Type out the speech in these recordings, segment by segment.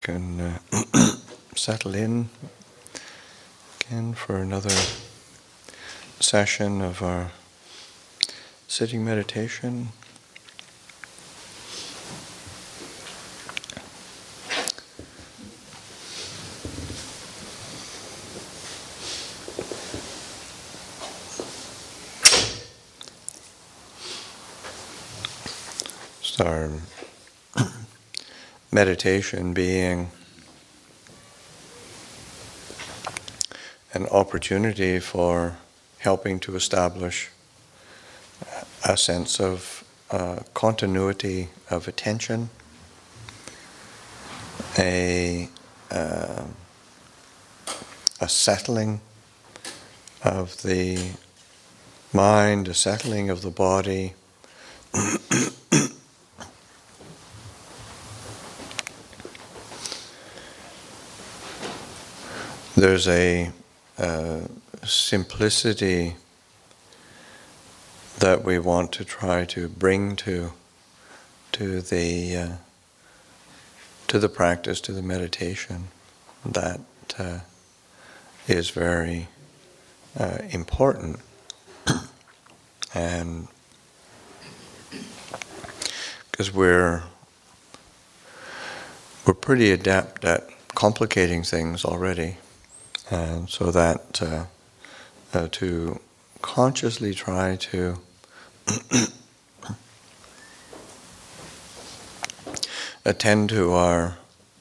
can uh, settle in again for another session of our sitting meditation. Start meditation being an opportunity for helping to establish a sense of uh, continuity of attention, a, uh, a settling of the mind, a settling of the body. There's a uh, simplicity that we want to try to bring to to the uh, to the practice, to the meditation, that uh, is very uh, important, and because we're we're pretty adept at complicating things already. And so that uh, uh, to consciously try to attend to our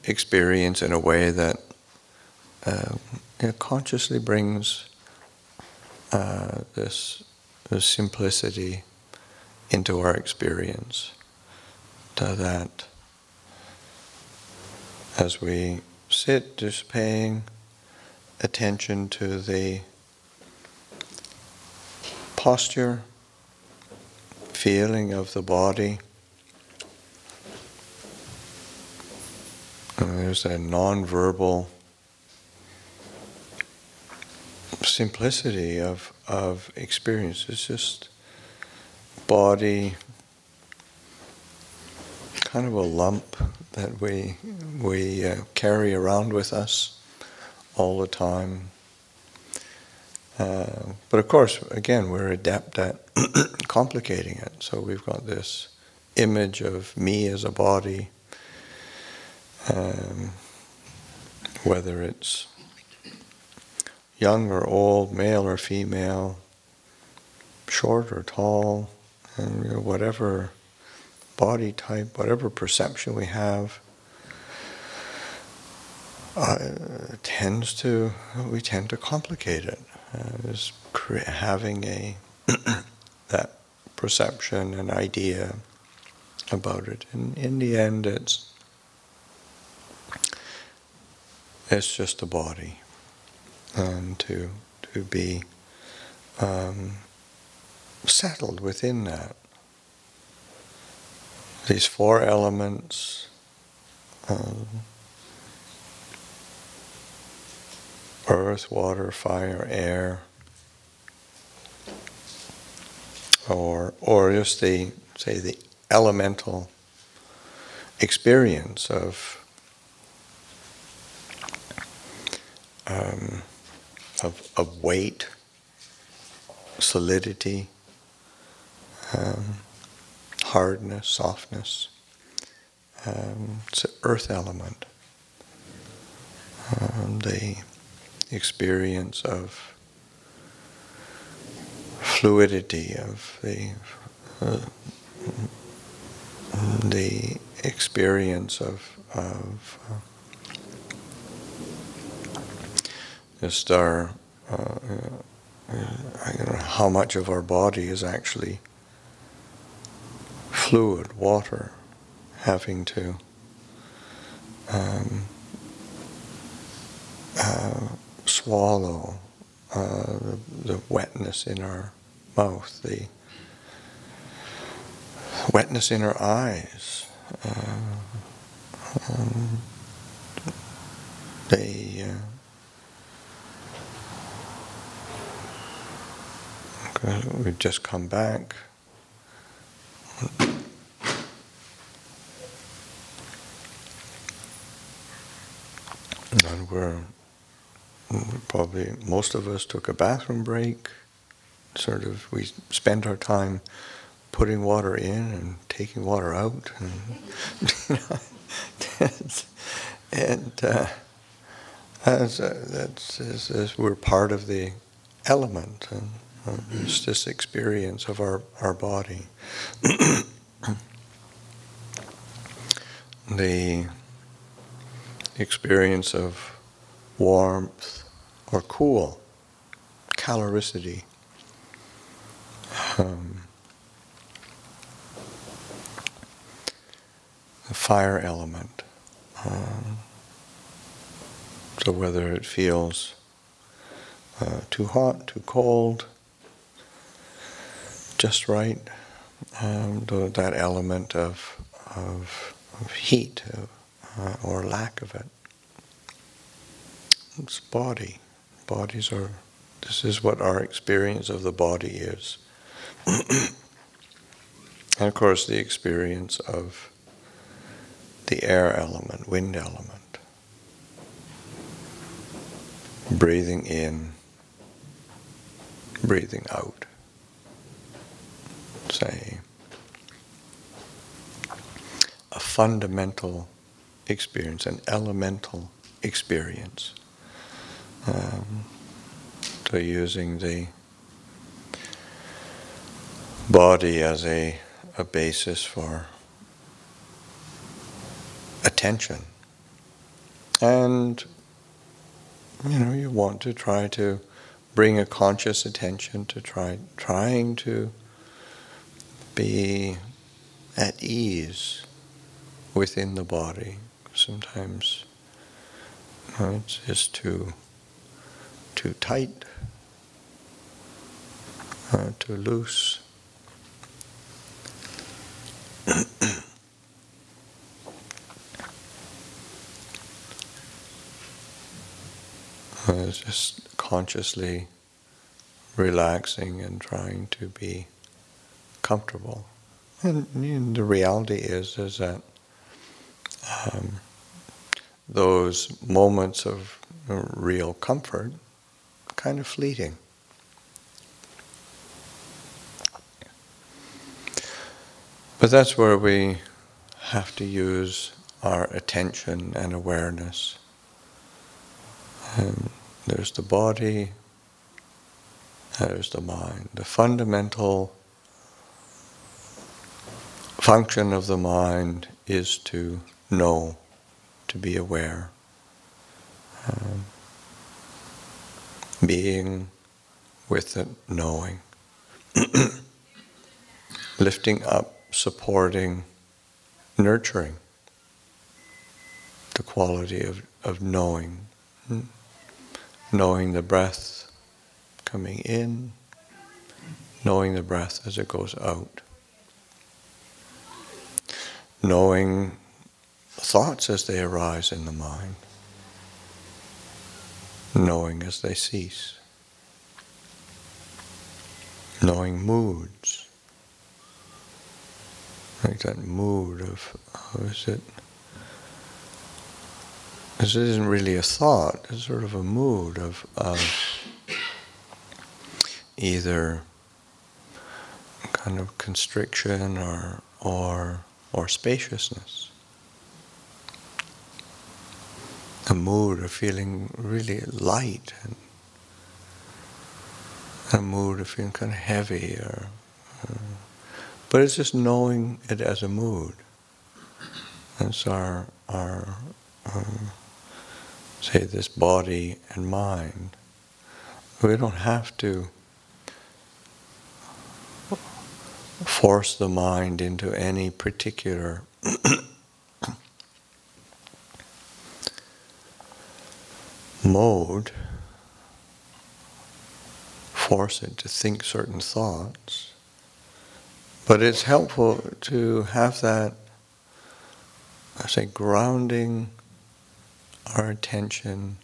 experience in a way that uh, consciously brings uh, this, this, simplicity into our experience. To that, as we sit, just paying attention to the posture, feeling of the body. And there's a non-verbal simplicity of, of experience. It's just body, kind of a lump that we, we uh, carry around with us all the time. Uh, but of course, again, we're adept at complicating it. So we've got this image of me as a body, um, whether it's young or old, male or female, short or tall, and you know, whatever body type, whatever perception we have uh, tends to we tend to complicate it. Uh, is having a that perception and idea about it, and in the end, it's it's just a body, and to to be um, settled within that. These four elements. Um, earth, water, fire, air, or or just the say the elemental experience of um, of, of weight, solidity, um, hardness, softness. Um, it's an earth element. Um, experience of fluidity of the uh, the experience of of uh, just our uh, uh, how much of our body is actually fluid, water, having to um, uh, swallow, uh, the, the, wetness in our mouth, the wetness in our eyes. Uh, um, they uh, we've just come back. And we're probably most of us took a bathroom break. Sort of, we spent our time putting water in and taking water out, and, and uh, as, uh, that's as, as, we're part of the element, and uh, it's this experience of our our body. the experience of warmth or cool, caloricity. Um, the fire element. Um, so whether it feels uh, too hot, too cold, just right, um, that element of, of, of heat uh, or lack of it. It's body. Bodies are, this is what our experience of the body is. and of course, the experience of the air element, wind element. Breathing in, breathing out. Say, a fundamental experience, an elemental experience. Um, using the body as a, a basis for attention. And, you know, you want to try to bring a conscious attention to try trying to be at ease within the body. Sometimes you know, it's just too too tight, uh, too loose. just consciously relaxing and trying to be comfortable. And the reality is is that um, those moments of real comfort kind of fleeting. But that's where we have to use our attention and awareness. And there's the body, there's the mind. The fundamental function of the mind is to know, to be aware. Um, being with it, knowing. Lifting up, supporting, nurturing the quality of, of knowing. Hmm, knowing the breath coming in, knowing the breath as it goes out. Knowing thoughts as they arise in the mind knowing as they cease, knowing moods, like that mood of, how is it? This isn't really a thought, it's sort of a mood of, of either kind of constriction or, or, or spaciousness. A mood of feeling really light and a mood of feeling kind of heavy or uh, but it's just knowing it as a mood. That's our our um, say this body and mind we don't have to force the mind into any particular mode, force it to think certain thoughts. But it's helpful to have that, I say, grounding our attention,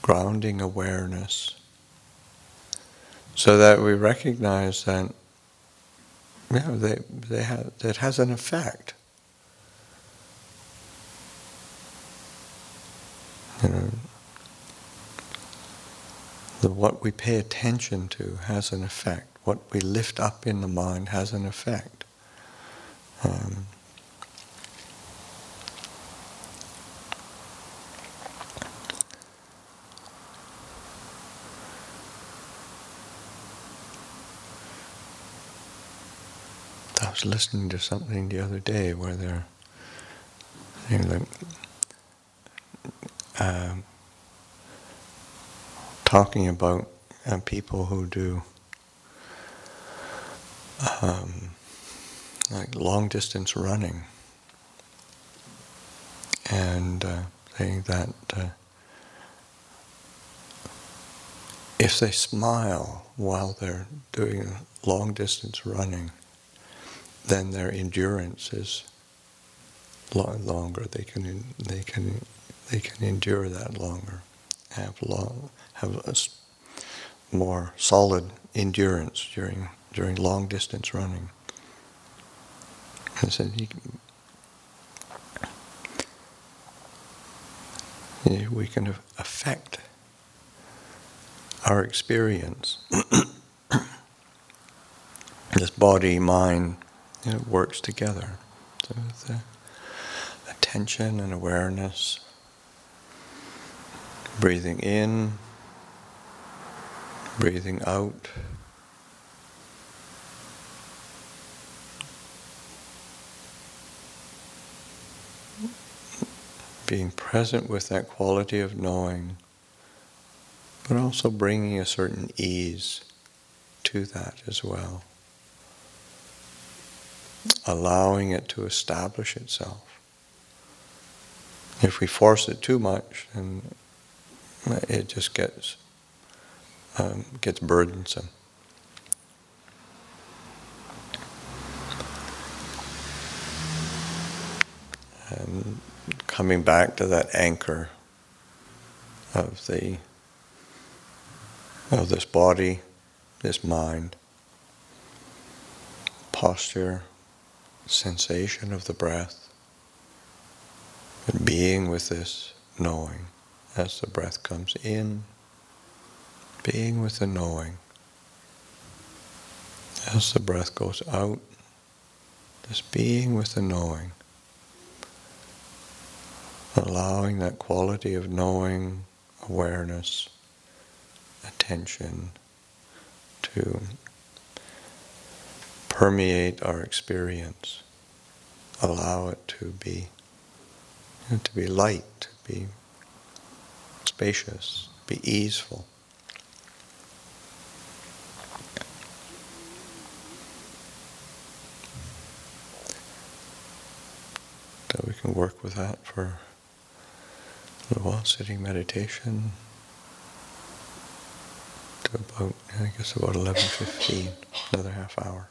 grounding awareness, so that we recognize that know, they, they have, it has an effect. You know, the, what we pay attention to has an effect. What we lift up in the mind has an effect. Um, I was listening to something the other day where they're you know, um, talking about uh, people who do um, like long distance running and uh, saying that uh, if they smile while they're doing long distance running, then their endurance is longer. They can they can they can endure that longer, have long have a more solid endurance during during long distance running. I said we can affect our experience. this body, mind, you know, works together. So the attention and awareness, breathing in, breathing out. Being present with that quality of knowing, but also bringing a certain ease to that as well allowing it to establish itself. If we force it too much, then it just gets um, gets burdensome. And coming back to that anchor of the of this body, this mind, posture, sensation of the breath, and being with this knowing as the breath comes in, being with the knowing as the breath goes out, just being with the knowing, allowing that quality of knowing, awareness, attention to permeate our experience. Allow it to be to be light, to be spacious, be easeful. So we can work with that for a little while, sitting meditation to about, I guess about 11.15, another half hour.